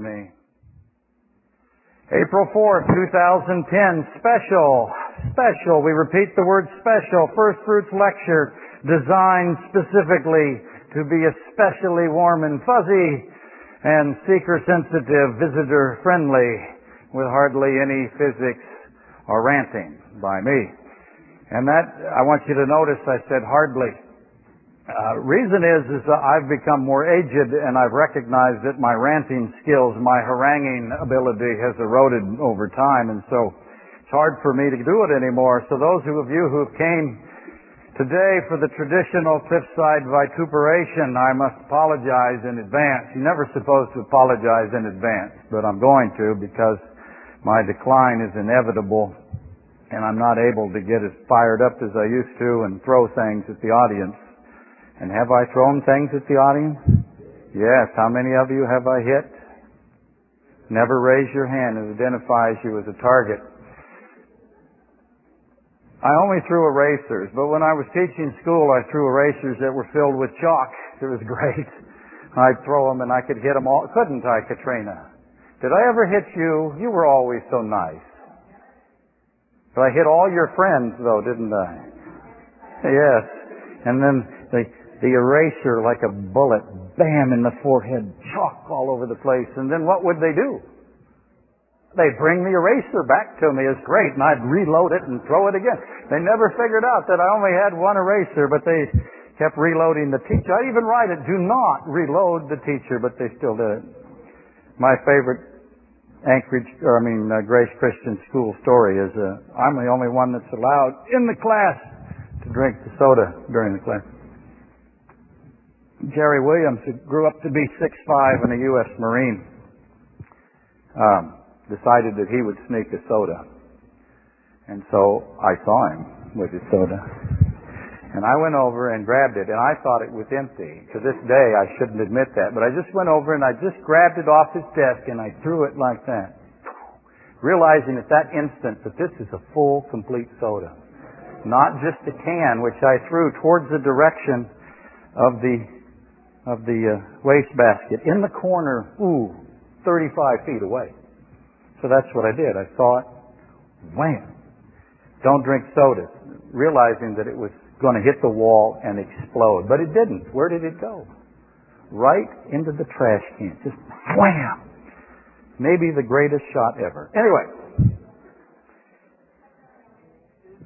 me. April 4th, 2010, special, special. We repeat the word special. First Fruits lecture designed specifically to be especially warm and fuzzy and seeker sensitive, visitor friendly, with hardly any physics or ranting by me. And that, I want you to notice I said hardly. Uh, reason is, is that I've become more aged and I've recognized that my ranting skills, my haranguing ability has eroded over time and so it's hard for me to do it anymore. So those of you who came today for the traditional cliffside vituperation, I must apologize in advance. You're never supposed to apologize in advance, but I'm going to because my decline is inevitable and I'm not able to get as fired up as I used to and throw things at the audience. And have I thrown things at the audience? Yes. How many of you have I hit? Never raise your hand. It identifies you as a target. I only threw erasers, but when I was teaching school, I threw erasers that were filled with chalk. It was great. I'd throw them and I could hit them all. Couldn't I, Katrina? Did I ever hit you? You were always so nice. But I hit all your friends, though, didn't I? Yes. And then they, the eraser like a bullet, bam in the forehead, chalk all over the place. And then what would they do? They'd bring the eraser back to me as great, and I'd reload it and throw it again. They never figured out that I only had one eraser, but they kept reloading the teacher. I'd even write it, do not reload the teacher, but they still did it. My favorite Anchorage, or I mean, uh, Grace Christian School story is uh, I'm the only one that's allowed in the class to drink the soda during the class. Jerry Williams, who grew up to be 6'5 and a U.S. Marine, um, decided that he would sneak a soda. And so I saw him with his soda. And I went over and grabbed it, and I thought it was empty. To this day, I shouldn't admit that, but I just went over and I just grabbed it off his desk and I threw it like that. Realizing at that instant that this is a full, complete soda. Not just a can, which I threw towards the direction of the of the uh, wastebasket in the corner, ooh, 35 feet away. So that's what I did. I it, wham. Don't drink sodas, realizing that it was going to hit the wall and explode. But it didn't. Where did it go? Right into the trash can. Just wham. Maybe the greatest shot ever. Anyway.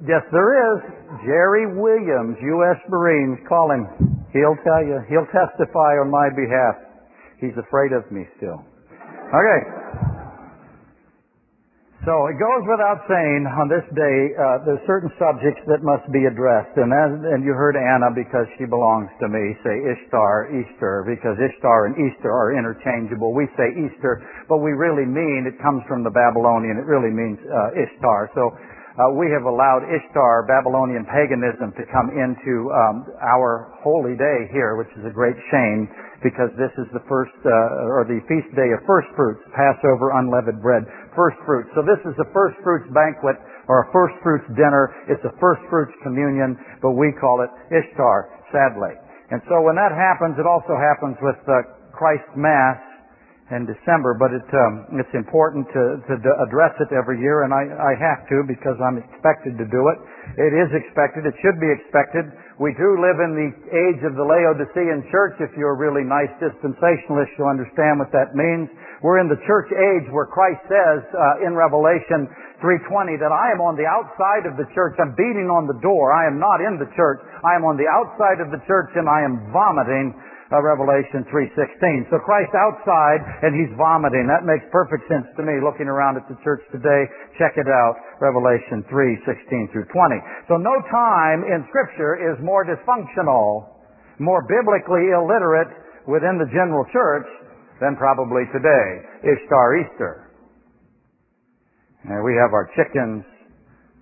Yes, there is. Jerry Williams, U.S. Marines, call him He'll tell you. He'll testify on my behalf. He's afraid of me still. Okay. So it goes without saying on this day, uh, there's certain subjects that must be addressed. And, as, and you heard Anna, because she belongs to me, say Ishtar, Easter, because Ishtar and Easter are interchangeable. We say Easter, but we really mean, it comes from the Babylonian, it really means uh, Ishtar. So uh, we have allowed Ishtar, Babylonian paganism, to come into um, our holy day here, which is a great shame because this is the first, uh, or the feast day of first fruits, Passover unleavened bread, first fruits. So this is the first fruits banquet or a first fruits dinner. It's a first fruits communion, but we call it Ishtar, sadly. And so when that happens, it also happens with uh, Christ Mass in December, but it, um, it's important to, to address it every year, and I, I have to because I'm expected to do it. It is expected. It should be expected. We do live in the age of the Laodicean church. If you're a really nice dispensationalist, you'll understand what that means. We're in the church age where Christ says uh, in Revelation 3:20 that I am on the outside of the church. I'm beating on the door. I am not in the church. I am on the outside of the church, and I am vomiting uh, Revelation 3.16. So Christ outside and he's vomiting. That makes perfect sense to me looking around at the church today. Check it out. Revelation 3.16 through 20. So no time in scripture is more dysfunctional, more biblically illiterate within the general church than probably today. Ishtar Easter. And we have our chickens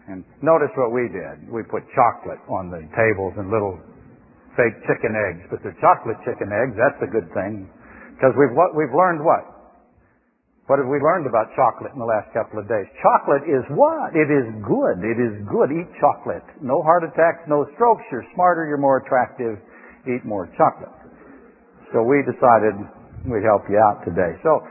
and notice what we did. We put chocolate on the tables and little fake chicken eggs, but they're chocolate chicken eggs. That's a good thing. Because we've, what, we've learned what? What have we learned about chocolate in the last couple of days? Chocolate is what? It is good. It is good. Eat chocolate. No heart attacks, no strokes. You're smarter, you're more attractive. Eat more chocolate. So we decided we'd help you out today. So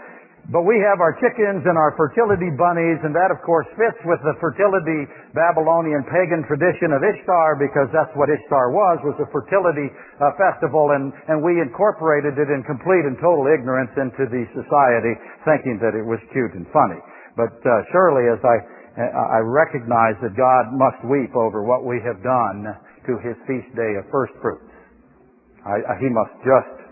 But we have our chickens and our fertility bunnies, and that of course fits with the fertility Babylonian pagan tradition of Ishtar because that's what Ishtar was, was a fertility uh, festival, and, and we incorporated it in complete and total ignorance into the society, thinking that it was cute and funny. But uh, surely as I, I recognize that God must weep over what we have done to his feast day of first fruits. I, he must just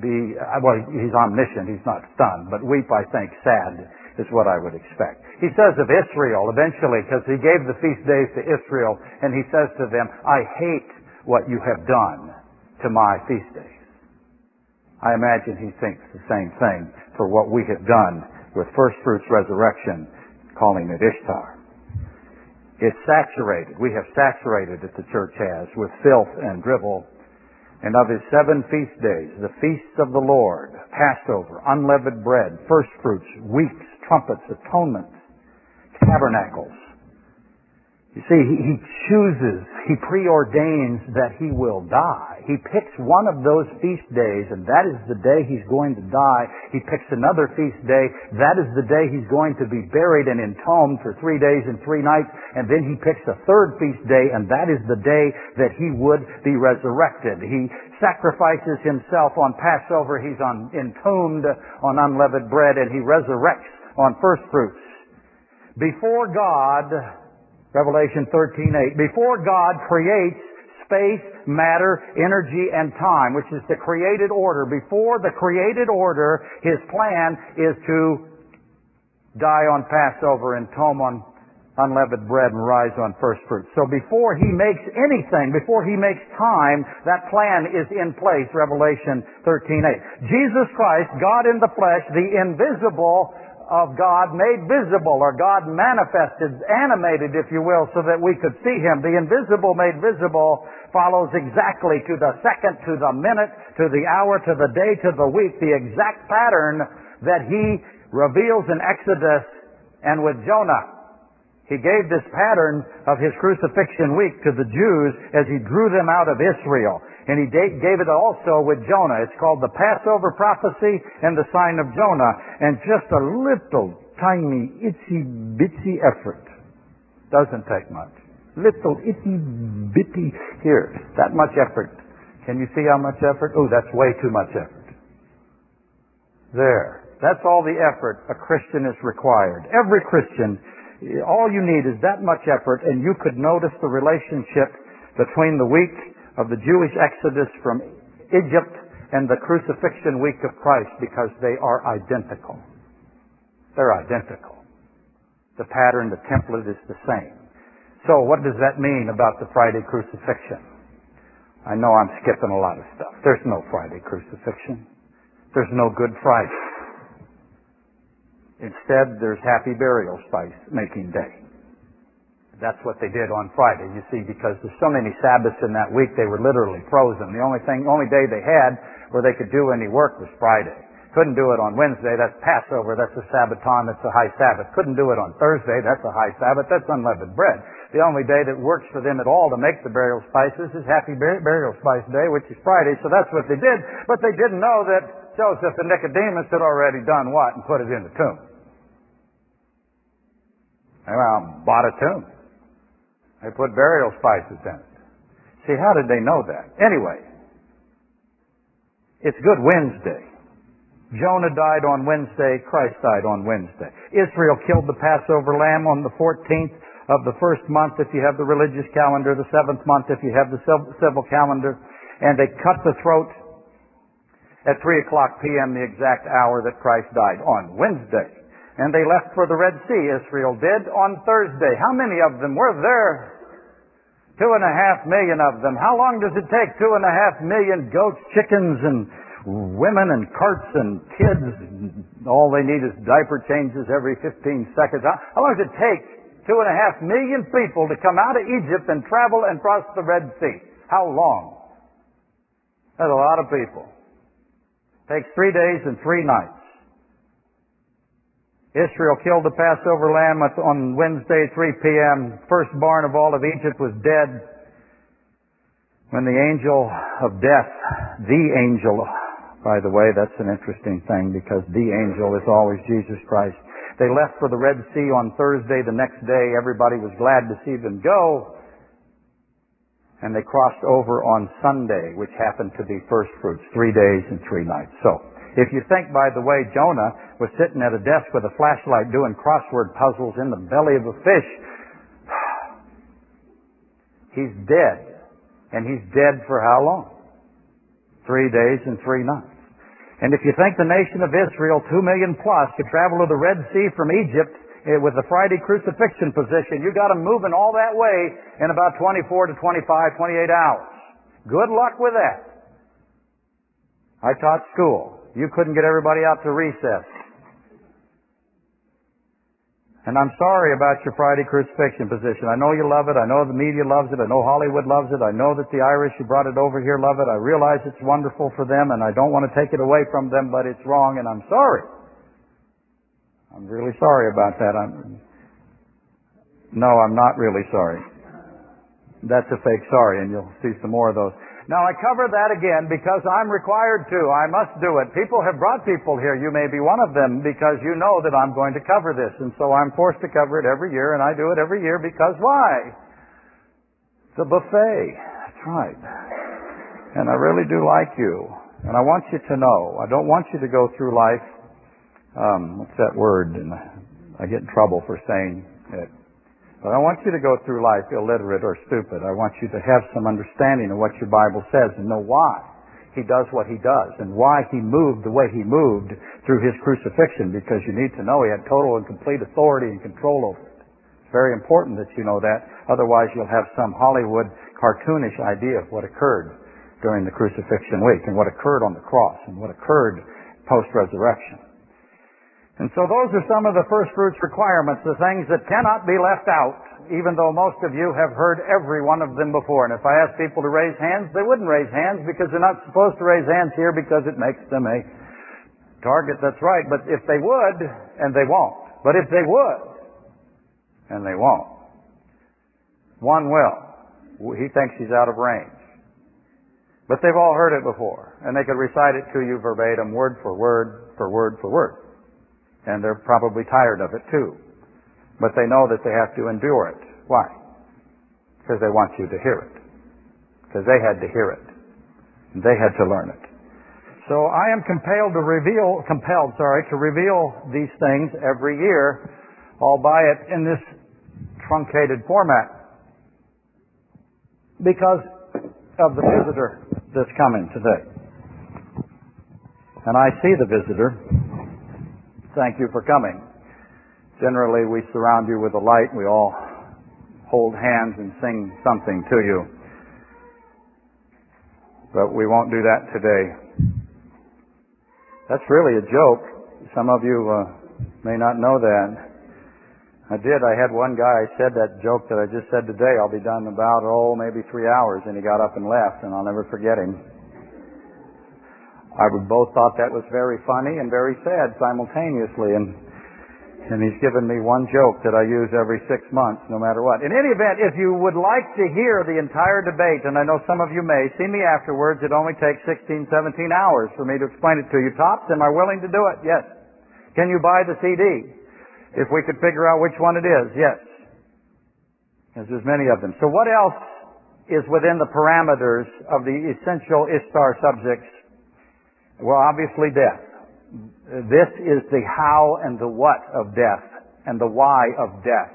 be, well, he's omniscient, he's not stunned, but weep, I think, sad is what I would expect. He says of Israel eventually, because he gave the feast days to Israel, and he says to them, I hate what you have done to my feast days. I imagine he thinks the same thing for what we have done with first fruits resurrection, calling it Ishtar. It's saturated. We have saturated it, the church has, with filth and drivel and of his seven feast days, the feasts of the Lord, Passover, unleavened bread, firstfruits, weeks, trumpets, atonements, tabernacles. You see, he, chooses, he preordains that he will die. He picks one of those feast days, and that is the day he's going to die. He picks another feast day. That is the day he's going to be buried and entombed for three days and three nights. And then he picks a third feast day, and that is the day that he would be resurrected. He sacrifices himself on Passover. He's on, entombed on unleavened bread, and he resurrects on first fruits. Before God, Revelation 13:8, before God creates space, matter, energy, and time, which is the created order. Before the created order, his plan is to die on Passover and tomb on unleavened bread and rise on first fruits. So before he makes anything, before he makes time, that plan is in place, Revelation 13:8. Jesus Christ, God in the flesh, the invisible of God made visible, or God manifested, animated, if you will, so that we could see Him. The invisible made visible follows exactly to the second, to the minute, to the hour, to the day, to the week, the exact pattern that He reveals in Exodus and with Jonah. He gave this pattern of his crucifixion week to the Jews as he drew them out of Israel. And he gave it also with Jonah. It's called the Passover prophecy and the sign of Jonah. And just a little tiny itsy bitsy effort. Doesn't take much. Little itty bitty here. That much effort. Can you see how much effort? Oh, that's way too much effort. There. That's all the effort a Christian is required. Every Christian, all you need is that much effort and you could notice the relationship between the week of the Jewish exodus from Egypt and the crucifixion week of Christ because they are identical. They're identical. The pattern, the template is the same. So what does that mean about the Friday crucifixion? I know I'm skipping a lot of stuff. There's no Friday crucifixion. There's no Good Friday. Instead, there's Happy Burial Spice Making Day. That's what they did on Friday, you see, because there's so many Sabbaths in that week, they were literally frozen. The only thing, the only day they had where they could do any work was Friday. Couldn't do it on Wednesday, that's Passover, that's a Sabbaton, that's a high Sabbath. Couldn't do it on Thursday, that's a high Sabbath, that's unleavened bread. The only day that works for them at all to make the burial spices is Happy Burial Spice Day, which is Friday, so that's what they did. But they didn't know that Joseph and Nicodemus had already done what? And put it in the tomb. Well, bought a tomb. They put burial spices in it. See, how did they know that? Anyway, it's Good Wednesday. Jonah died on Wednesday. Christ died on Wednesday. Israel killed the Passover lamb on the 14th of the first month if you have the religious calendar, the seventh month if you have the civil calendar, and they cut the throat at 3 o'clock p.m., the exact hour that Christ died on Wednesday. And they left for the Red Sea, Israel did, on Thursday. How many of them were there? Two and a half million of them. How long does it take? Two and a half million goats, chickens, and women and carts and kids. All they need is diaper changes every 15 seconds. How long does it take two and a half million people to come out of Egypt and travel and cross the Red Sea? How long? That's a lot of people. It takes three days and three nights. Israel killed the Passover lamb on Wednesday, 3 p.m. Firstborn of all of Egypt was dead when the angel of death, the angel By the way, that's an interesting thing because the angel is always Jesus Christ. They left for the Red Sea on Thursday. The next day, everybody was glad to see them go. And they crossed over on Sunday, which happened to be first fruits, three days and three nights. So, if you think, by the way, Jonah was sitting at a desk with a flashlight doing crossword puzzles in the belly of a fish, he's dead. And he's dead for how long? Three days and three nights. And if you think the nation of Israel, two million plus, could travel to the Red Sea from Egypt eh, with the Friday crucifixion position, you got them moving all that way in about 24 to 25, 28 hours. Good luck with that. I taught school. You couldn't get everybody out to recess. And I'm sorry about your Friday crucifixion position. I know you love it. I know the media loves it. I know Hollywood loves it. I know that the Irish who brought it over here love it. I realize it's wonderful for them and I don't want to take it away from them, but it's wrong and I'm sorry. I'm really sorry about that. I'm, no, I'm not really sorry. That's a fake sorry and you'll see some more of those. Now I cover that again because I'm required to. I must do it. People have brought people here. You may be one of them because you know that I'm going to cover this. And so I'm forced to cover it every year and I do it every year because why? It's a buffet. That's right. And I really do like you. And I want you to know, I don't want you to go through life, um, what's that word? And I get in trouble for saying it. But I want you to go through life illiterate or stupid. I want you to have some understanding of what your Bible says and know why he does what he does and why he moved the way he moved through his crucifixion because you need to know he had total and complete authority and control over it. It's very important that you know that. Otherwise you'll have some Hollywood cartoonish idea of what occurred during the crucifixion week and what occurred on the cross and what occurred post-resurrection. And so those are some of the first fruits requirements, the things that cannot be left out, even though most of you have heard every one of them before. And if I asked people to raise hands, they wouldn't raise hands because they're not supposed to raise hands here because it makes them a target. That's right. But if they would, and they won't. But if they would, and they won't. One will. He thinks he's out of range. But they've all heard it before, and they could recite it to you verbatim, word for word, for word for word and they're probably tired of it too. But they know that they have to endure it. Why? Because they want you to hear it. Because they had to hear it. They had to learn it. So I am compelled to reveal, compelled, sorry, to reveal these things every year, albeit in this truncated format. Because of the visitor that's coming today. And I see the visitor Thank you for coming. Generally, we surround you with a light. We all hold hands and sing something to you. But we won't do that today. That's really a joke. Some of you uh, may not know that. I did. I had one guy I said that joke that I just said today. I'll be done in about, oh, maybe three hours. And he got up and left, and I'll never forget him. I would both thought that was very funny and very sad simultaneously. And, and he's given me one joke that I use every six months, no matter what. In any event, if you would like to hear the entire debate, and I know some of you may, see me afterwards. It only takes 16, 17 hours for me to explain it to you. Tops, am I willing to do it? Yes. Can you buy the CD? If we could figure out which one it is, yes. Because there's many of them. So what else is within the parameters of the essential Ishtar subjects well, obviously death. This is the how and the what of death and the why of death.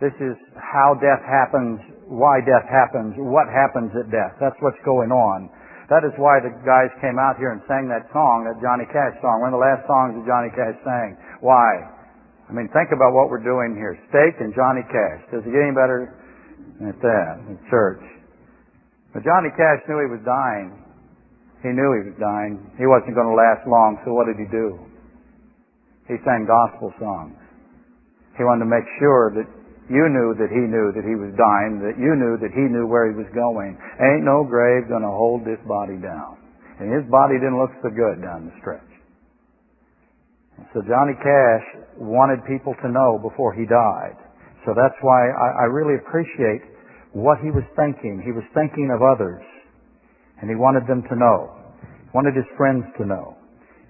This is how death happens, why death happens, what happens at death. That's what's going on. That is why the guys came out here and sang that song, that Johnny Cash song, one of the last songs that Johnny Cash sang. Why? I mean, think about what we're doing here. Steak and Johnny Cash. Does it get any better than that in church? But Johnny Cash knew he was dying. He knew he was dying. He wasn't going to last long, so what did he do? He sang gospel songs. He wanted to make sure that you knew that he knew that he was dying, that you knew that he knew where he was going. Ain't no grave gonna hold this body down. And his body didn't look so good down the stretch. So Johnny Cash wanted people to know before he died. So that's why I, I really appreciate what he was thinking. He was thinking of others and he wanted them to know. wanted his friends to know.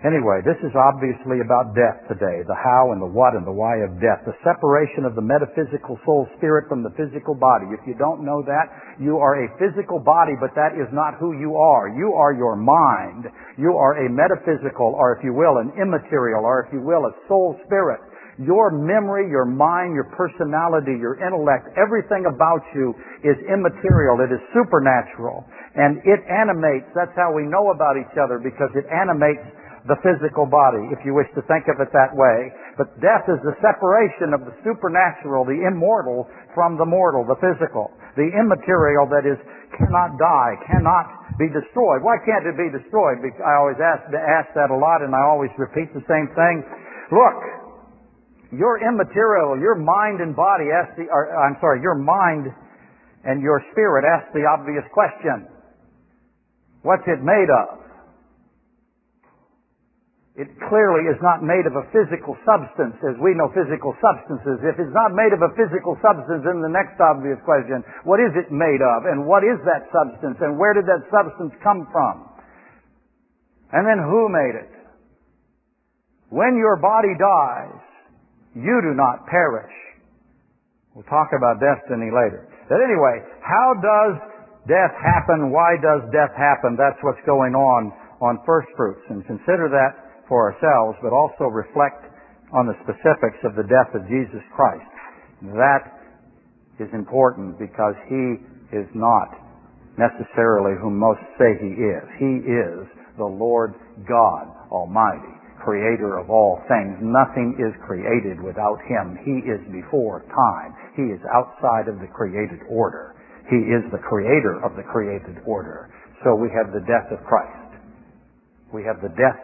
Anyway, this is obviously about death today, the how and the what and the why of death, the separation of the metaphysical soul spirit from the physical body. If you don't know that, you are a physical body, but that is not who you are. You are your mind. You are a metaphysical, or if you will, an immaterial, or if you will, a soul spirit. Your memory, your mind, your personality, your intellect, everything about you is immaterial. It is supernatural. And it animates, that's how we know about each other, because it animates the physical body, if you wish to think of it that way. But death is the separation of the supernatural, the immortal, from the mortal, the physical, the immaterial that is cannot die, cannot be destroyed. Why can't it be destroyed? I always ask, ask that a lot, and I always repeat the same thing. Look, your immaterial, your mind and body ask the, or, I'm sorry, your mind and your spirit ask the obvious question. What's it made of? It clearly is not made of a physical substance as we know physical substances. If it's not made of a physical substance, then the next obvious question, what is it made of? And what is that substance? And where did that substance come from? And then who made it? When your body dies, you do not perish. We'll talk about destiny later. But anyway, how does death happen? Why does death happen? That's what's going on on first fruits. And consider that for ourselves, but also reflect on the specifics of the death of Jesus Christ. That is important because He is not necessarily whom most say He is. He is the Lord God Almighty, creator of all things. Nothing is created without Him. He is before time. He is outside of the created order. He is the creator of the created order. So we have the death of Christ. We have the death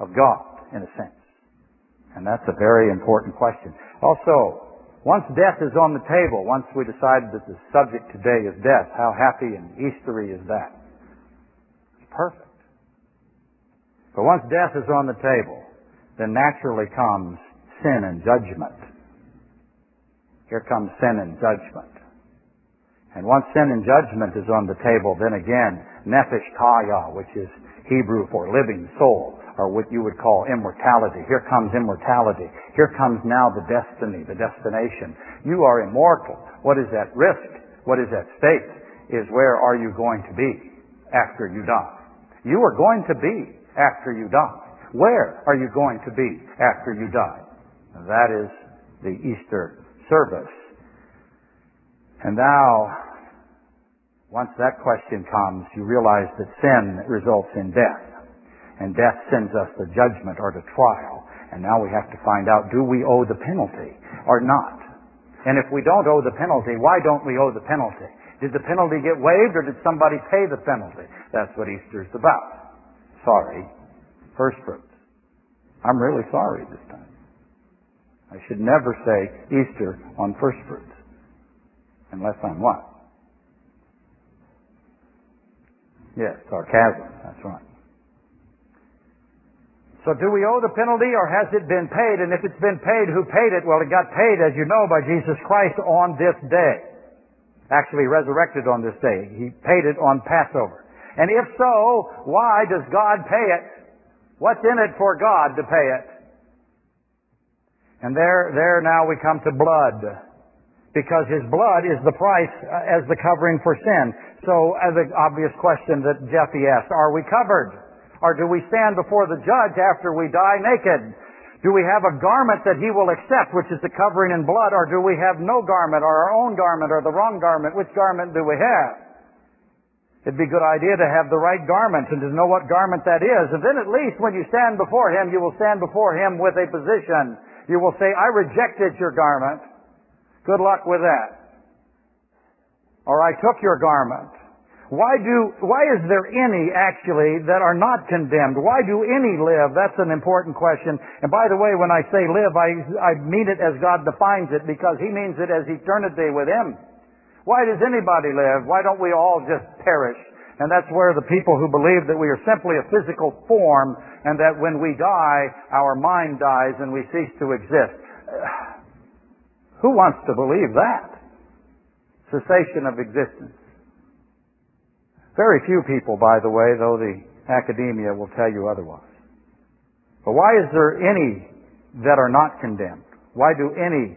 of God, in a sense? And that's a very important question. Also, once death is on the table, once we decide that the subject today is death, how happy and Eastery is that? It's perfect. But once death is on the table, then naturally comes sin and judgment. Here comes sin and judgment. And once sin and judgment is on the table, then again, nefesh kaya, which is Hebrew for living soul, or what you would call immortality. Here comes immortality. Here comes now the destiny, the destination. You are immortal. What is at risk? What is at stake is where are you going to be after you die? You are going to be after you die. Where are you going to be after you die? That is the Easter service. And now, once that question comes, you realize that sin results in death and death sends us to judgment or to trial. And now we have to find out, do we owe the penalty or not? And if we don't owe the penalty, why don't we owe the penalty? Did the penalty get waived or did somebody pay the penalty? That's what Easter's about. Sorry. First fruits. I'm really sorry this time. I should never say Easter on first fruits. Unless I'm what? Yes, sarcasm. That's right. So do we owe the penalty or has it been paid? And if it's been paid, who paid it? Well, it got paid, as you know, by Jesus Christ on this day. Actually resurrected on this day. He paid it on Passover. And if so, why does God pay it? What's in it for God to pay it? And there, there now we come to blood. Because His blood is the price uh, as the covering for sin. So, as an obvious question that Jeffy asked, are we covered? Or do we stand before the judge after we die naked? Do we have a garment that he will accept, which is the covering in blood, or do we have no garment, or our own garment, or the wrong garment? Which garment do we have? It'd be a good idea to have the right garment and to know what garment that is. And then at least when you stand before him, you will stand before him with a position. You will say, I rejected your garment. Good luck with that. Or I took your garment. Why do, why is there any actually that are not condemned? Why do any live? That's an important question. And by the way, when I say live, I, I mean it as God defines it because He means it as eternity with Him. Why does anybody live? Why don't we all just perish? And that's where the people who believe that we are simply a physical form and that when we die, our mind dies and we cease to exist. Who wants to believe that? Cessation of existence. Very few people, by the way, though the Academia will tell you otherwise. But why is there any that are not condemned? Why do any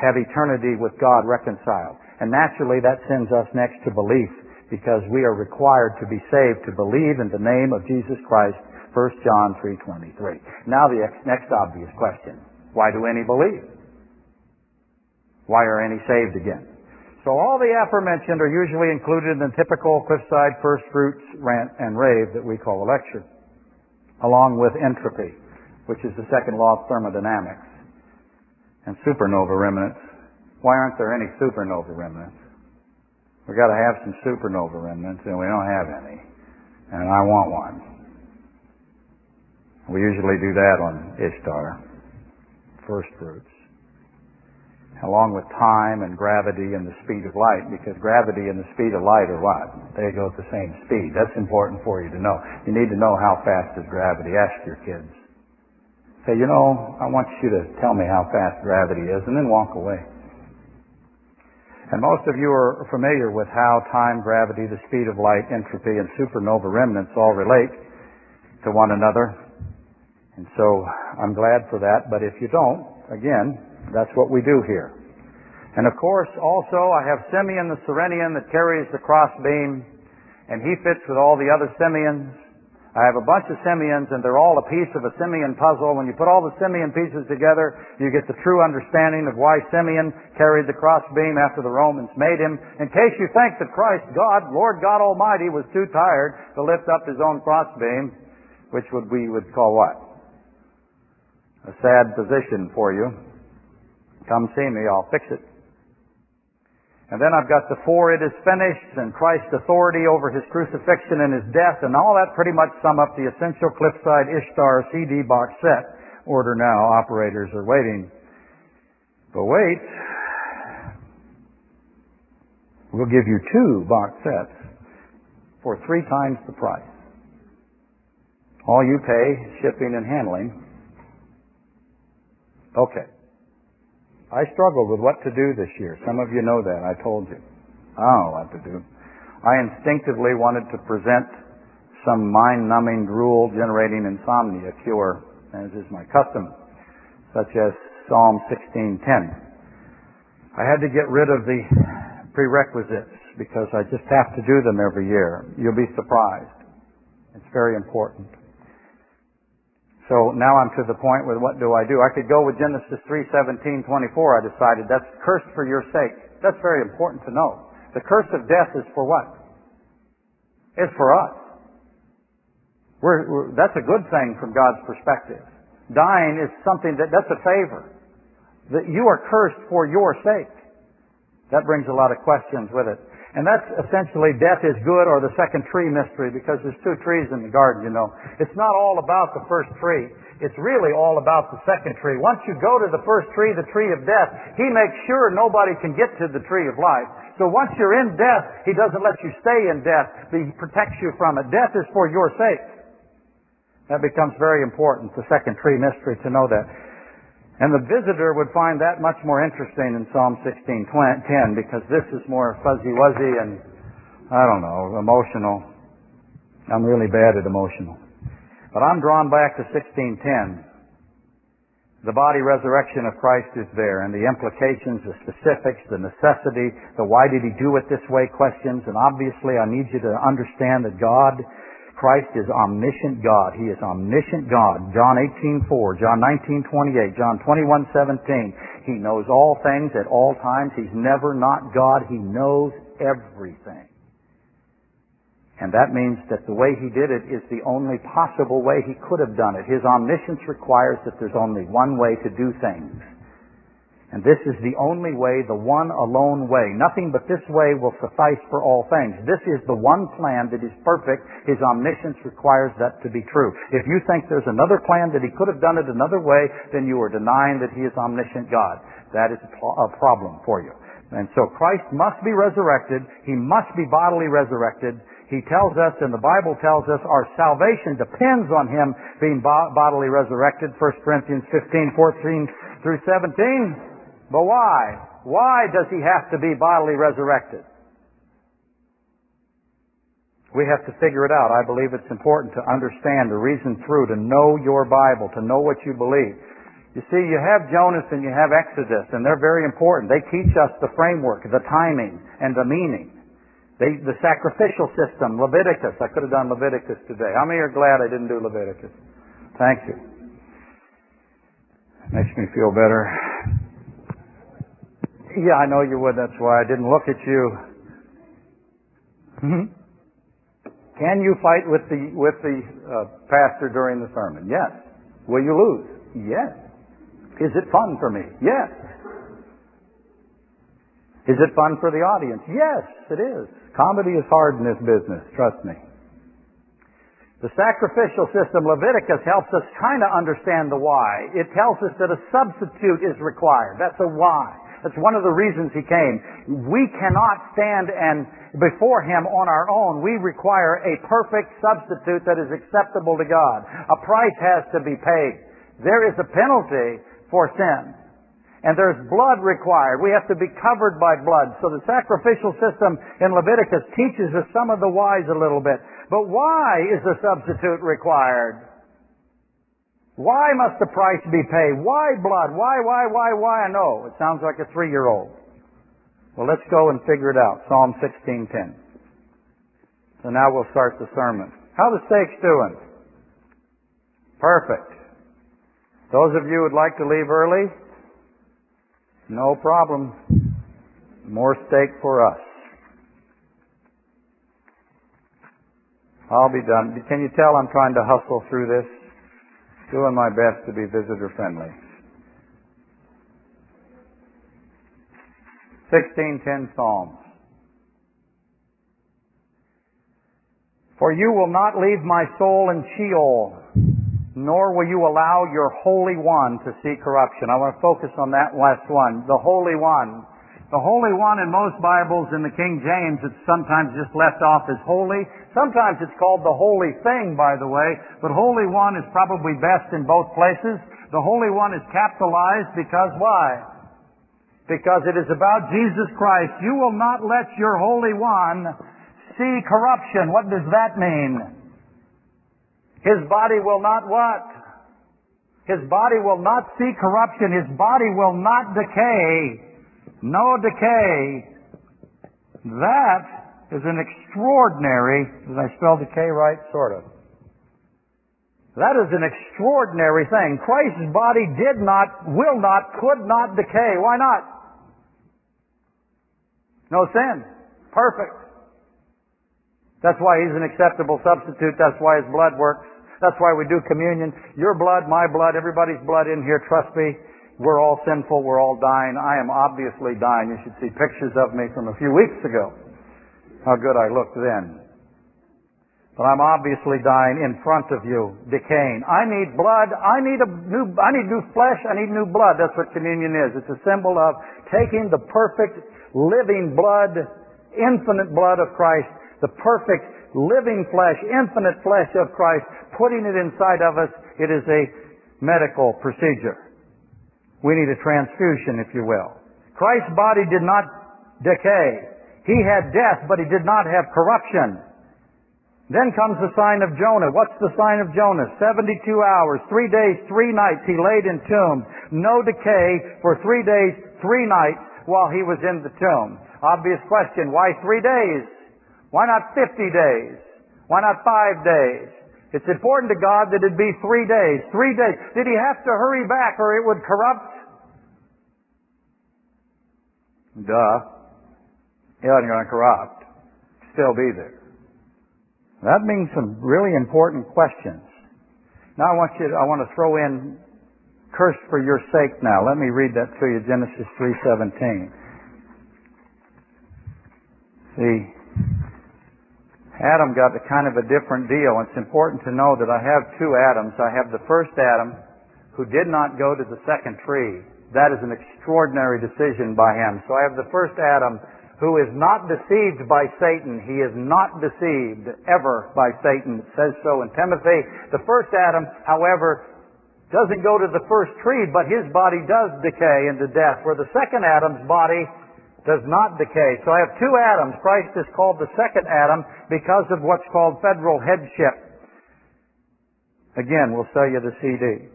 have eternity with God reconciled? And naturally that sends us next to belief because we are required to be saved to believe in the name of Jesus Christ 1 John 3.23. Now the next obvious question. Why do any believe? Why are any saved again? So all the aforementioned are usually included in the typical cliffside first fruits rant and rave that we call a lecture, along with entropy, which is the second law of thermodynamics, and supernova remnants. Why aren't there any supernova remnants? We've got to have some supernova remnants, and we don't have any. And I want one. We usually do that on Ishtar, first fruits, along with time and gravity and the speed of light, because gravity and the speed of light are what? They go at the same speed. That's important for you to know. You need to know how fast is gravity. Ask your kids. Say, you know, I want you to tell me how fast gravity is, and then walk away. And most of you are familiar with how time, gravity, the speed of light, entropy, and supernova remnants all relate to one another. And so I'm glad for that, but if you don't, again, that's what we do here. And of course, also, I have Simeon the Cyrenian that carries the crossbeam, and he fits with all the other Simeons. I have a bunch of Simeons, and they're all a piece of a Simeon puzzle. When you put all the Simeon pieces together, you get the true understanding of why Simeon carried the crossbeam after the Romans made him. In case you think that Christ, God, Lord God Almighty, was too tired to lift up his own crossbeam, which would we would call what? a sad position for you. Come see me, I'll fix it. And then I've got the four it is finished and Christ's authority over his crucifixion and his death and all that pretty much sum up the essential Cliffside Ishtar CD box set. Order now, operators are waiting. But wait, we'll give you two box sets for three times the price. All you pay, shipping and handling, Okay. I struggled with what to do this year. Some of you know that. I told you. I don't know what to do. I instinctively wanted to present some mind-numbing, drool-generating insomnia cure, as is my custom, such as Psalm 16:10. I had to get rid of the prerequisites because I just have to do them every year. You'll be surprised. It's very important. So now I'm to the point with what do I do? I could go with Genesis 3:17, 24. I decided that's cursed for your sake. That's very important to know. The curse of death is for what? It's for us. We're, we're, that's a good thing from God's perspective. Dying is something that that's a favor. That you are cursed for your sake. That brings a lot of questions with it. And that's essentially death is good or the second tree mystery because there's two trees in the garden, you know. It's not all about the first tree. It's really all about the second tree. Once you go to the first tree, the tree of death, He makes sure nobody can get to the tree of life. So once you're in death, He doesn't let you stay in death. He protects you from it. Death is for your sake. That becomes very important, the second tree mystery, to know that. And the visitor would find that much more interesting in Psalm 16:10 because this is more fuzzy-wuzzy and I don't know, emotional. I'm really bad at emotional. But I'm drawn back to 16:10. The body resurrection of Christ is there and the implications, the specifics, the necessity, the why did he do it this way questions. And obviously I need you to understand that God Christ is omniscient God. He is omniscient God. John 18:4, John 19:28, John 21:17. He knows all things at all times. He's never not God. He knows everything. And that means that the way he did it is the only possible way he could have done it. His omniscience requires that there's only one way to do things. And this is the only way, the one alone way. Nothing but this way will suffice for all things. This is the one plan that is perfect. His omniscience requires that to be true. If you think there's another plan that he could have done it another way, then you are denying that he is omniscient God. That is a problem for you. And so Christ must be resurrected. He must be bodily resurrected. He tells us, and the Bible tells us, our salvation depends on Him being bodily resurrected. 1 Corinthians 15, 14 through 17. But why? Why does he have to be bodily resurrected? We have to figure it out. I believe it's important to understand, to reason through, to know your Bible, to know what you believe. You see, you have Jonas and you have Exodus, and they're very important. They teach us the framework, the timing, and the meaning. They, the sacrificial system, Leviticus. I could have done Leviticus today. How many are glad I didn't do Leviticus? Thank you. Makes me feel better. Yeah, I know you would. That's why I didn't look at you. Hmm? Can you fight with the with the uh, pastor during the sermon? Yes. Will you lose? Yes. Is it fun for me? Yes. Is it fun for the audience? Yes, it is. Comedy is hard in this business, trust me. The sacrificial system, Leviticus, helps us kind of understand the why. It tells us that a substitute is required. That's a why. That's one of the reasons he came. We cannot stand and before him on our own. We require a perfect substitute that is acceptable to God. A price has to be paid. There is a penalty for sin. And there's blood required. We have to be covered by blood. So the sacrificial system in Leviticus teaches us some of the whys a little bit. But why is the substitute required? Why must the price be paid? Why blood? Why, why, why, why? I know. It sounds like a three-year-old. Well, let's go and figure it out. Psalm 16:10. So now we'll start the sermon. How the steaks doing? Perfect. Those of you who'd like to leave early, no problem. More steak for us. I'll be done. Can you tell I'm trying to hustle through this? Doing my best to be visitor friendly. 1610 Psalms. For you will not leave my soul in Sheol, nor will you allow your Holy One to see corruption. I want to focus on that last one. The Holy One. The Holy One in most Bibles in the King James, it's sometimes just left off as holy. Sometimes it's called the Holy Thing, by the way, but Holy One is probably best in both places. The Holy One is capitalized because why? Because it is about Jesus Christ. You will not let your Holy One see corruption. What does that mean? His body will not what? His body will not see corruption. His body will not decay no decay. That is an extraordinary, did I spell decay right? Sort of. That is an extraordinary thing. Christ's body did not, will not, could not decay. Why not? No sin. Perfect. That's why He's an acceptable substitute. That's why His blood works. That's why we do communion. Your blood, my blood, everybody's blood in here, trust me, we're all sinful. We're all dying. I am obviously dying. You should see pictures of me from a few weeks ago. How good I looked then. But I'm obviously dying in front of you, decaying. I need blood. I need a new, I need new flesh. I need new blood. That's what communion is. It's a symbol of taking the perfect living blood, infinite blood of Christ, the perfect living flesh, infinite flesh of Christ, putting it inside of us. It is a medical procedure. We need a transfusion, if you will. Christ's body did not decay. He had death, but he did not have corruption. Then comes the sign of Jonah. What's the sign of Jonah? 72 hours, three days, three nights he laid in tomb. No decay for three days, three nights while he was in the tomb. Obvious question, why three days? Why not 50 days? Why not five days? It's important to God that it be three days. Three days. Did he have to hurry back or it would corrupt? Duh. Wasn't going to corrupt. Still be there. That means some really important questions. Now I want you to, I want to throw in cursed for your sake now. Let me read that to you, Genesis 3.17. See, Adam got a kind of a different deal. It's important to know that I have two Adams. I have the first Adam who did not go to the second tree. That is an extraordinary decision by him. So I have the first Adam who is not deceived by Satan. He is not deceived ever by Satan. It says so in Timothy. The first Adam, however, doesn't go to the first tree, but his body does decay into death, where the second Adam's body does not decay. So I have two Adams. Christ is called the second Adam because of what's called federal headship. Again, we'll sell you the CD.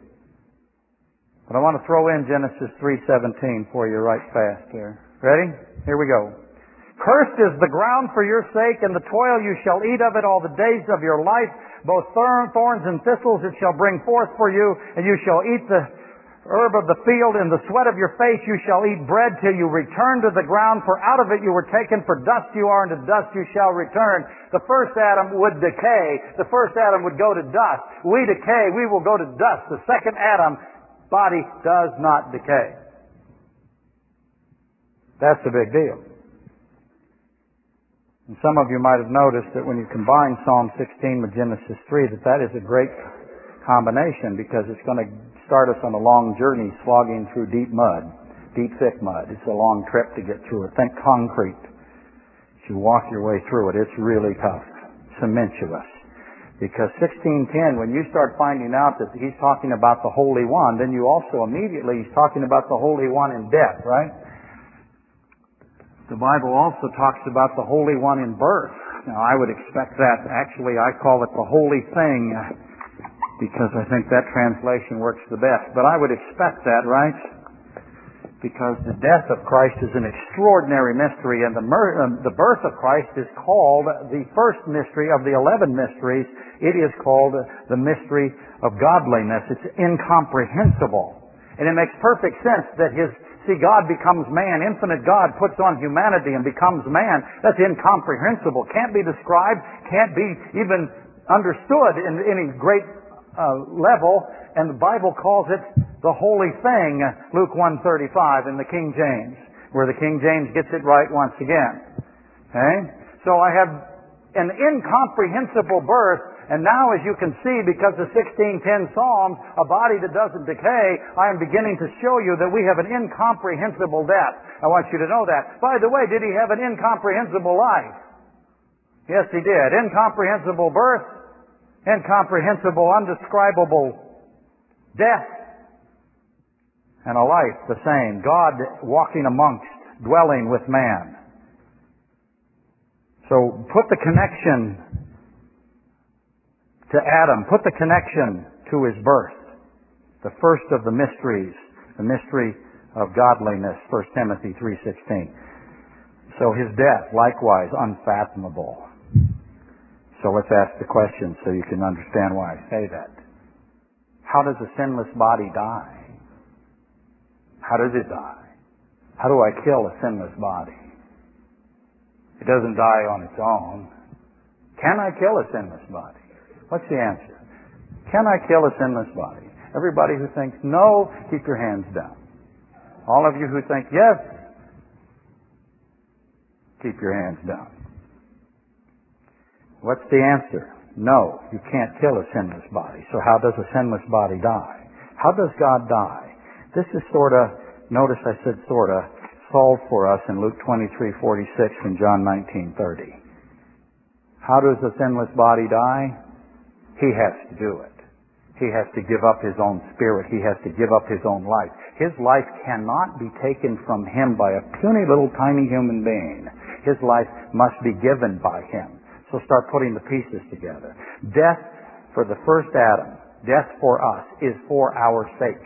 But I want to throw in Genesis 3.17 for you right fast here. Ready? Here we go. Cursed is the ground for your sake, and the toil you shall eat of it all the days of your life. Both thorns and thistles it shall bring forth for you, and you shall eat the herb of the field, in the sweat of your face you shall eat bread till you return to the ground, for out of it you were taken, for dust you are, and to dust you shall return. The first Adam would decay. The first Adam would go to dust. We decay, we will go to dust. The second Adam, body does not decay. That's a big deal. And some of you might have noticed that when you combine Psalm 16 with Genesis 3, that that is a great combination because it's going to start us on a long journey slogging through deep mud, deep thick mud. It's a long trip to get through it. Think concrete. As you walk your way through it, it's really tough, cementuous. Because 1610, when you start finding out that he's talking about the Holy One, then you also immediately, he's talking about the Holy One in death, right? The Bible also talks about the Holy One in birth. Now, I would expect that. Actually, I call it the Holy Thing uh, because I think that translation works the best. But I would expect that, right? Because the death of Christ is an extraordinary mystery, and the, um, the birth of Christ is called the first mystery of the eleven mysteries. It is called the mystery of godliness. It's incomprehensible. And it makes perfect sense that his, see, God becomes man, infinite God puts on humanity and becomes man. That's incomprehensible. Can't be described, can't be even understood in any great uh, level, and the Bible calls it the holy thing, Luke 135 in the King James, where the King James gets it right once again. Okay? So I have an incomprehensible birth, and now as you can see, because of 1610 Psalms, a body that doesn't decay, I am beginning to show you that we have an incomprehensible death. I want you to know that. By the way, did he have an incomprehensible life? Yes, he did. Incomprehensible birth, incomprehensible, undescribable death, and a life the same. God walking amongst, dwelling with man. So put the connection to Adam, put the connection to his birth. The first of the mysteries, the mystery of godliness, 1 Timothy 3.16. So his death, likewise, unfathomable. So let's ask the question so you can understand why I say that. How does a sinless body die? How does it die? How do I kill a sinless body? It doesn't die on its own. Can I kill a sinless body? What's the answer? Can I kill a sinless body? Everybody who thinks no, keep your hands down. All of you who think yes, keep your hands down. What's the answer? No, you can't kill a sinless body. So how does a sinless body die? How does God die? This is sort of, notice I said sort of, solved for us in Luke 23:46 and John 19:30. How does a sinless body die? He has to do it. He has to give up his own spirit. He has to give up his own life. His life cannot be taken from him by a puny little tiny human being. His life must be given by him. So start putting the pieces together. Death for the first Adam, death for us, is for our sake.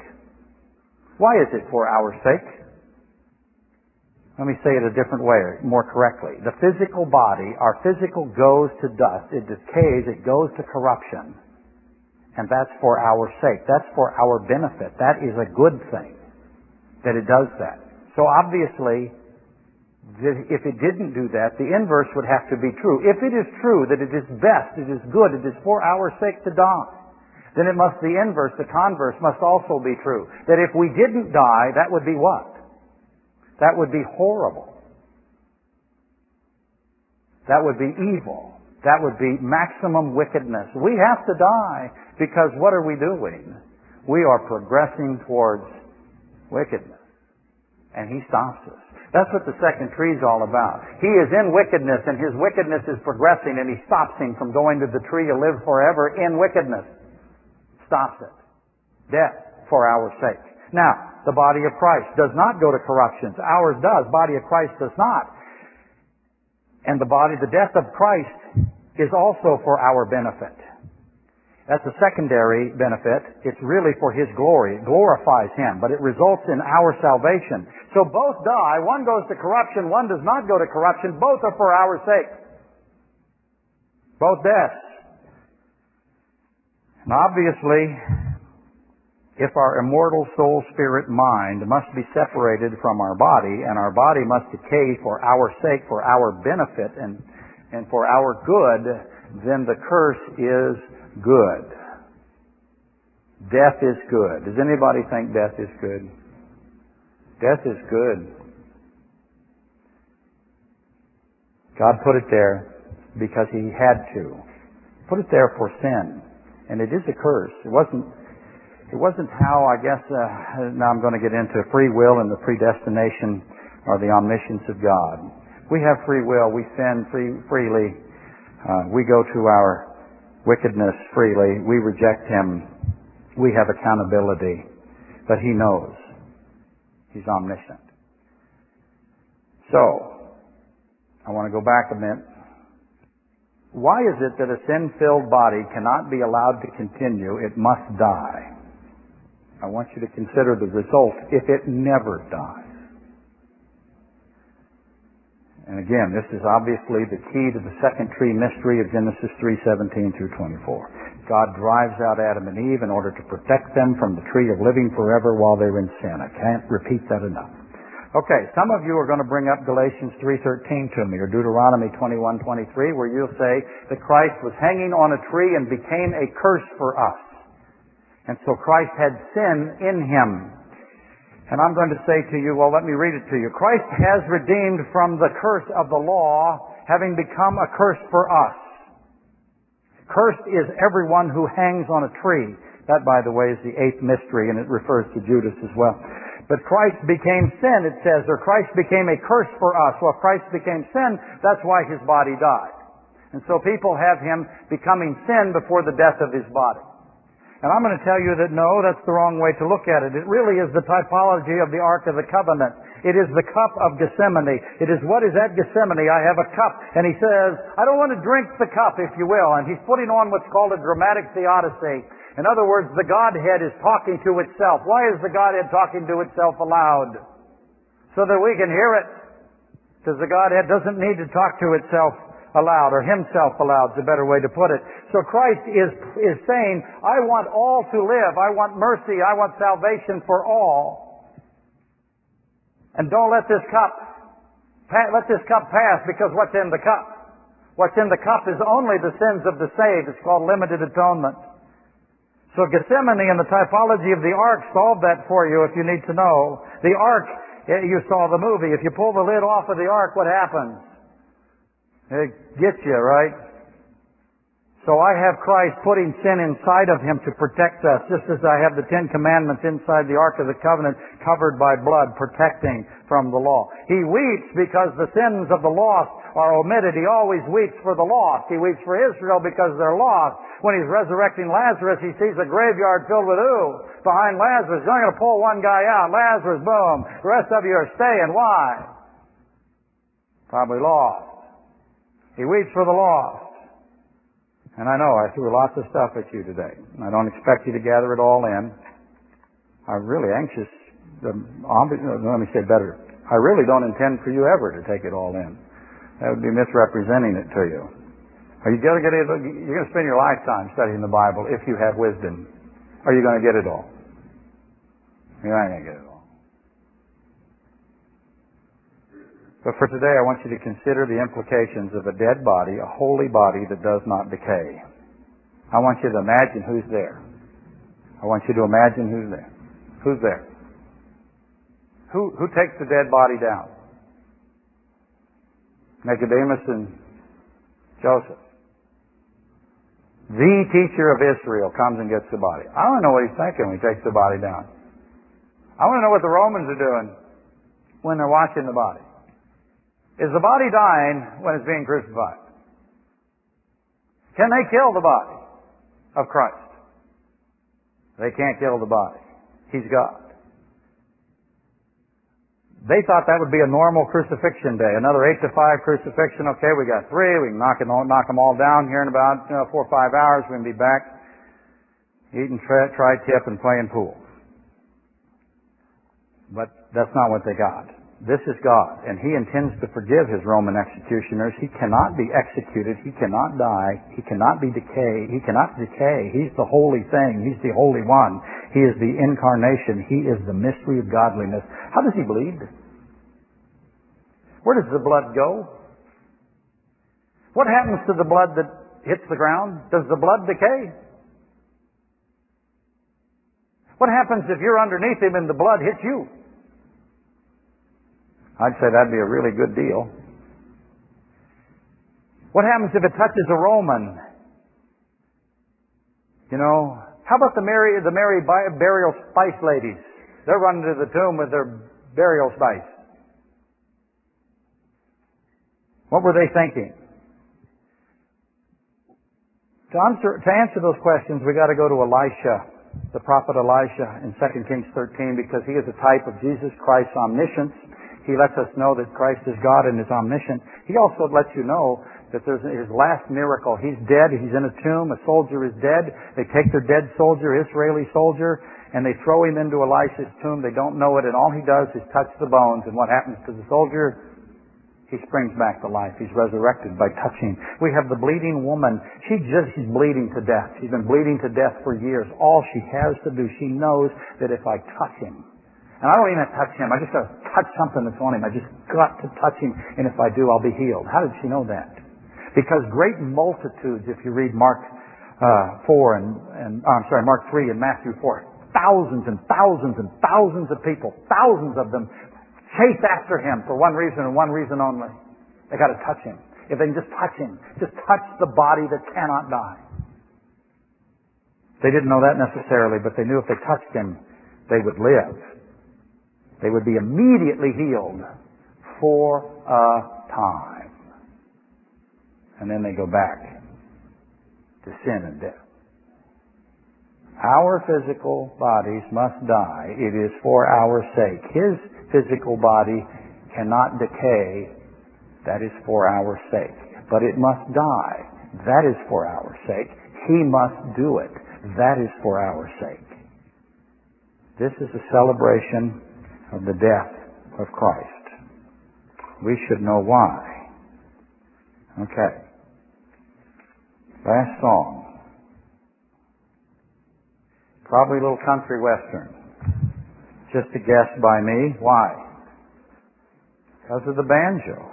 Why is it for our sake? Let me say it a different way, more correctly. The physical body, our physical goes to dust, it decays, it goes to corruption. And that's for our sake. That's for our benefit. That is a good thing that it does that. So obviously, if it didn't do that, the inverse would have to be true. If it is true that it is best, it is good, it is for our sake to die, then it must, the inverse, the converse must also be true. That if we didn't die, that would be what? That would be horrible. That would be evil. That would be maximum wickedness. We have to die because what are we doing? We are progressing towards wickedness. And He stops us. That's what the second tree is all about. He is in wickedness and his wickedness is progressing and he stops him from going to the tree to live forever in wickedness. Stops it. Death for our sake. Now, the body of Christ does not go to corruption. Ours does. Body of Christ does not. And the body, the death of Christ is also for our benefit. That's a secondary benefit. It's really for His glory. It glorifies Him, but it results in our salvation. So both die. One goes to corruption, one does not go to corruption. Both are for our sake. Both deaths. And obviously, if our immortal soul, spirit, mind must be separated from our body, and our body must decay for our sake, for our benefit, and, and for our good, then the curse is good. Death is good. Does anybody think death is good? Death is good. God put it there because He had to. Put it there for sin. And it is a curse. It wasn't, it wasn't how, I guess, uh, now I'm going to get into free will and the predestination or the omniscience of God. We have free will. We sin free, freely. Uh, we go to our wickedness freely. We reject him. We have accountability. But he knows. He's omniscient. So, I want to go back a minute. Why is it that a sin-filled body cannot be allowed to continue? It must die. I want you to consider the result if it never dies. And again, this is obviously the key to the second tree mystery of Genesis 3:17 through 24. God drives out Adam and Eve in order to protect them from the tree of living forever while they're in sin. I can't repeat that enough. Okay, some of you are going to bring up Galatians 3:13 to me or Deuteronomy 21:23 where you'll say that Christ was hanging on a tree and became a curse for us. And so Christ had sin in him. And I'm going to say to you, well, let me read it to you. Christ has redeemed from the curse of the law, having become a curse for us. Cursed is everyone who hangs on a tree. That, by the way, is the eighth mystery, and it refers to Judas as well. But Christ became sin, it says, or Christ became a curse for us. Well, Christ became sin, that's why his body died. And so people have him becoming sin before the death of his body. And I'm going to tell you that no, that's the wrong way to look at it. It really is the typology of the Ark of the Covenant. It is the cup of Gethsemane. It is what is at Gethsemane. I have a cup. And he says, I don't want to drink the cup, if you will. And he's putting on what's called a dramatic theodicy. In other words, the Godhead is talking to itself. Why is the Godhead talking to itself aloud? So that we can hear it. Because the Godhead doesn't need to talk to itself aloud, or himself allowed is a better way to put it. So Christ is, is saying, I want all to live. I want mercy. I want salvation for all. And don't let this cup, let this cup pass because what's in the cup? What's in the cup is only the sins of the saved. It's called limited atonement. So Gethsemane and the typology of the ark solve that for you if you need to know. The ark, eh, you saw the movie. If you pull the lid off of the ark, what happens? It gets you, right? So I have Christ putting sin inside of him to protect us, just as I have the Ten Commandments inside the Ark of the Covenant covered by blood, protecting from the law. He weeps because the sins of the lost are omitted. He always weeps for the lost. He weeps for Israel because they're lost. When he's resurrecting Lazarus, he sees a graveyard filled with who? Behind Lazarus. He's only going to pull one guy out. Lazarus, boom. The rest of you are staying. Why? Probably lost. He weeps for the lost. And I know I threw lots of stuff at you today. I don't expect you to gather it all in. I'm really anxious. Uh, let me say better. I really don't intend for you ever to take it all in. That would be misrepresenting it to you. Are you going to get it? You're going to spend your lifetime studying the Bible if you have wisdom. Are you going to get it all? You're not going to get it all. But for today, I want you to consider the implications of a dead body, a holy body that does not decay. I want you to imagine who's there. I want you to imagine who's there. Who's there? Who, who takes the dead body down? Nicodemus and Joseph. The teacher of Israel comes and gets the body. I want to know what he's thinking when he takes the body down. I want to know what the Romans are doing when they're watching the body. Is the body dying when it's being crucified? Can they kill the body of Christ? They can't kill the body. He's God. They thought that would be a normal crucifixion day. Another eight to five crucifixion. Okay, we got three. We can knock them all, knock them all down here in about you know, four or five hours. We can be back eating tri- tri-tip and playing pool. But that's not what they got. This is God, and He intends to forgive His Roman executioners. He cannot be executed. He cannot die. He cannot be decay. He cannot decay. He's the holy thing. He's the holy one. He is the incarnation. He is the mystery of godliness. How does He bleed? Where does the blood go? What happens to the blood that hits the ground? Does the blood decay? What happens if you're underneath him and the blood hits you? I'd say that'd be a really good deal. What happens if it touches a Roman? You know, how about the Mary, the Mary burial spice ladies? They're running to the tomb with their burial spice. What were they thinking? To answer, to answer those questions, we got to go to Elisha, the prophet Elisha in 2 Kings 13, because he is a type of Jesus Christ's omniscience he lets us know that Christ is God and is omniscient. He also lets you know that there's his last miracle. He's dead. He's in a tomb. A soldier is dead. They take their dead soldier, Israeli soldier, and they throw him into Elisha's tomb. They don't know it, and all he does is touch the bones. And what happens to the soldier? He springs back to life. He's resurrected by touching. We have the bleeding woman. She just, she's bleeding to death. She's been bleeding to death for years. All she has to do, she knows that if I touch him, and I don't even have to touch him. I just got to touch something that's on him. I just got to touch him, and if I do, I'll be healed. How did she know that? Because great multitudes, if you read Mark uh, 4 and, and oh, I'm sorry, Mark 3 and Matthew 4, thousands and thousands and thousands of people, thousands of them, chase after him for one reason and one reason only. They got to touch him. If they can just touch him, just touch the body that cannot die. They didn't know that necessarily, but they knew if they touched him, they would live. They would be immediately healed for a time. And then they go back to sin and death. Our physical bodies must die. It is for our sake. His physical body cannot decay. That is for our sake. But it must die. That is for our sake. He must do it. That is for our sake. This is a celebration of the death of Christ. We should know why. Okay. Last song. Probably a little country western. Just a guess by me. Why? Because of the banjo.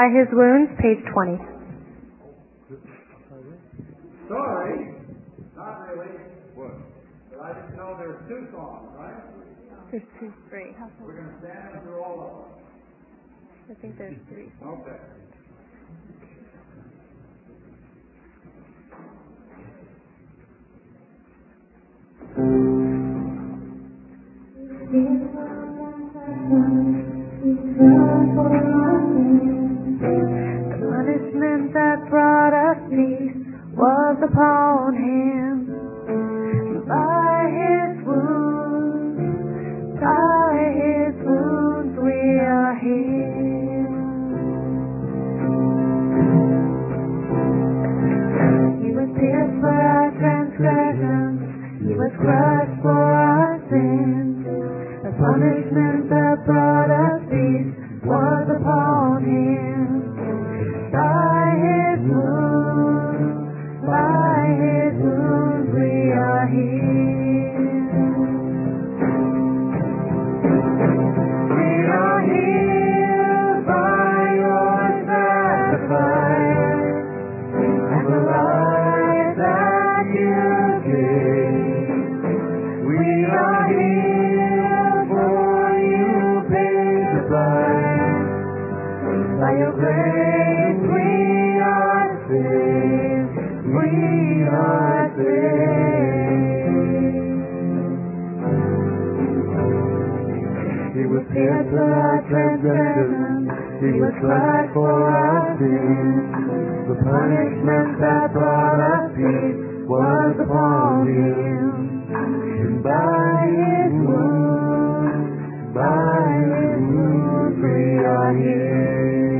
By his wounds, page 20. Sorry, not really. What? But I just know there's two songs, right? There's two, three. We're going to stand through all of them. I think there's three. Okay. judgment that brought us peace was upon him. And by his wounds, by his wounds we are healed.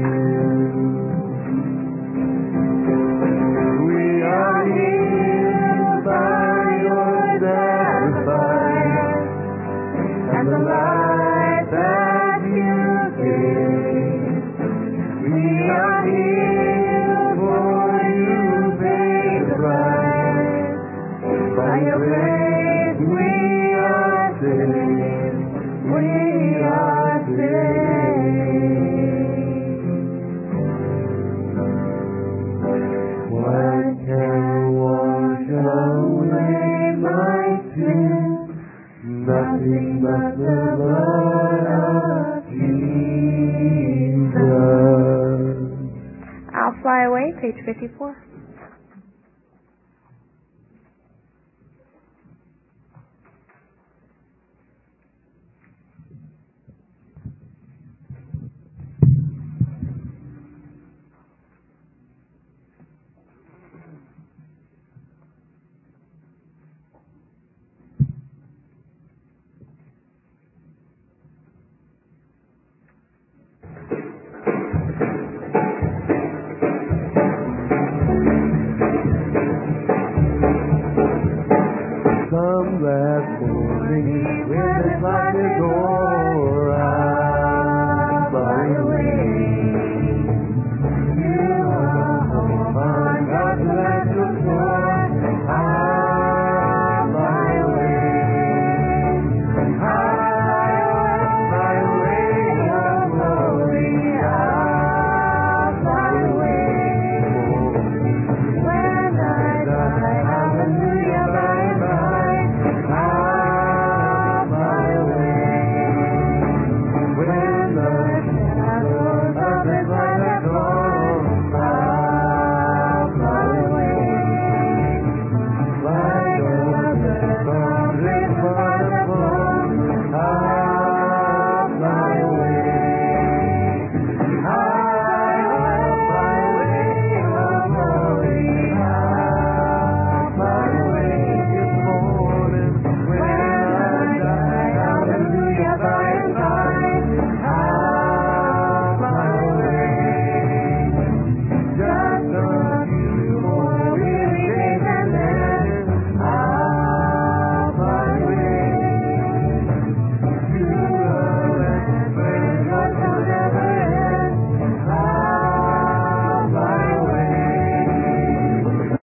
2024. singing. Where this life is.